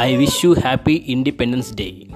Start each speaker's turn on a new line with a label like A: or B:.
A: I wish you happy Independence Day.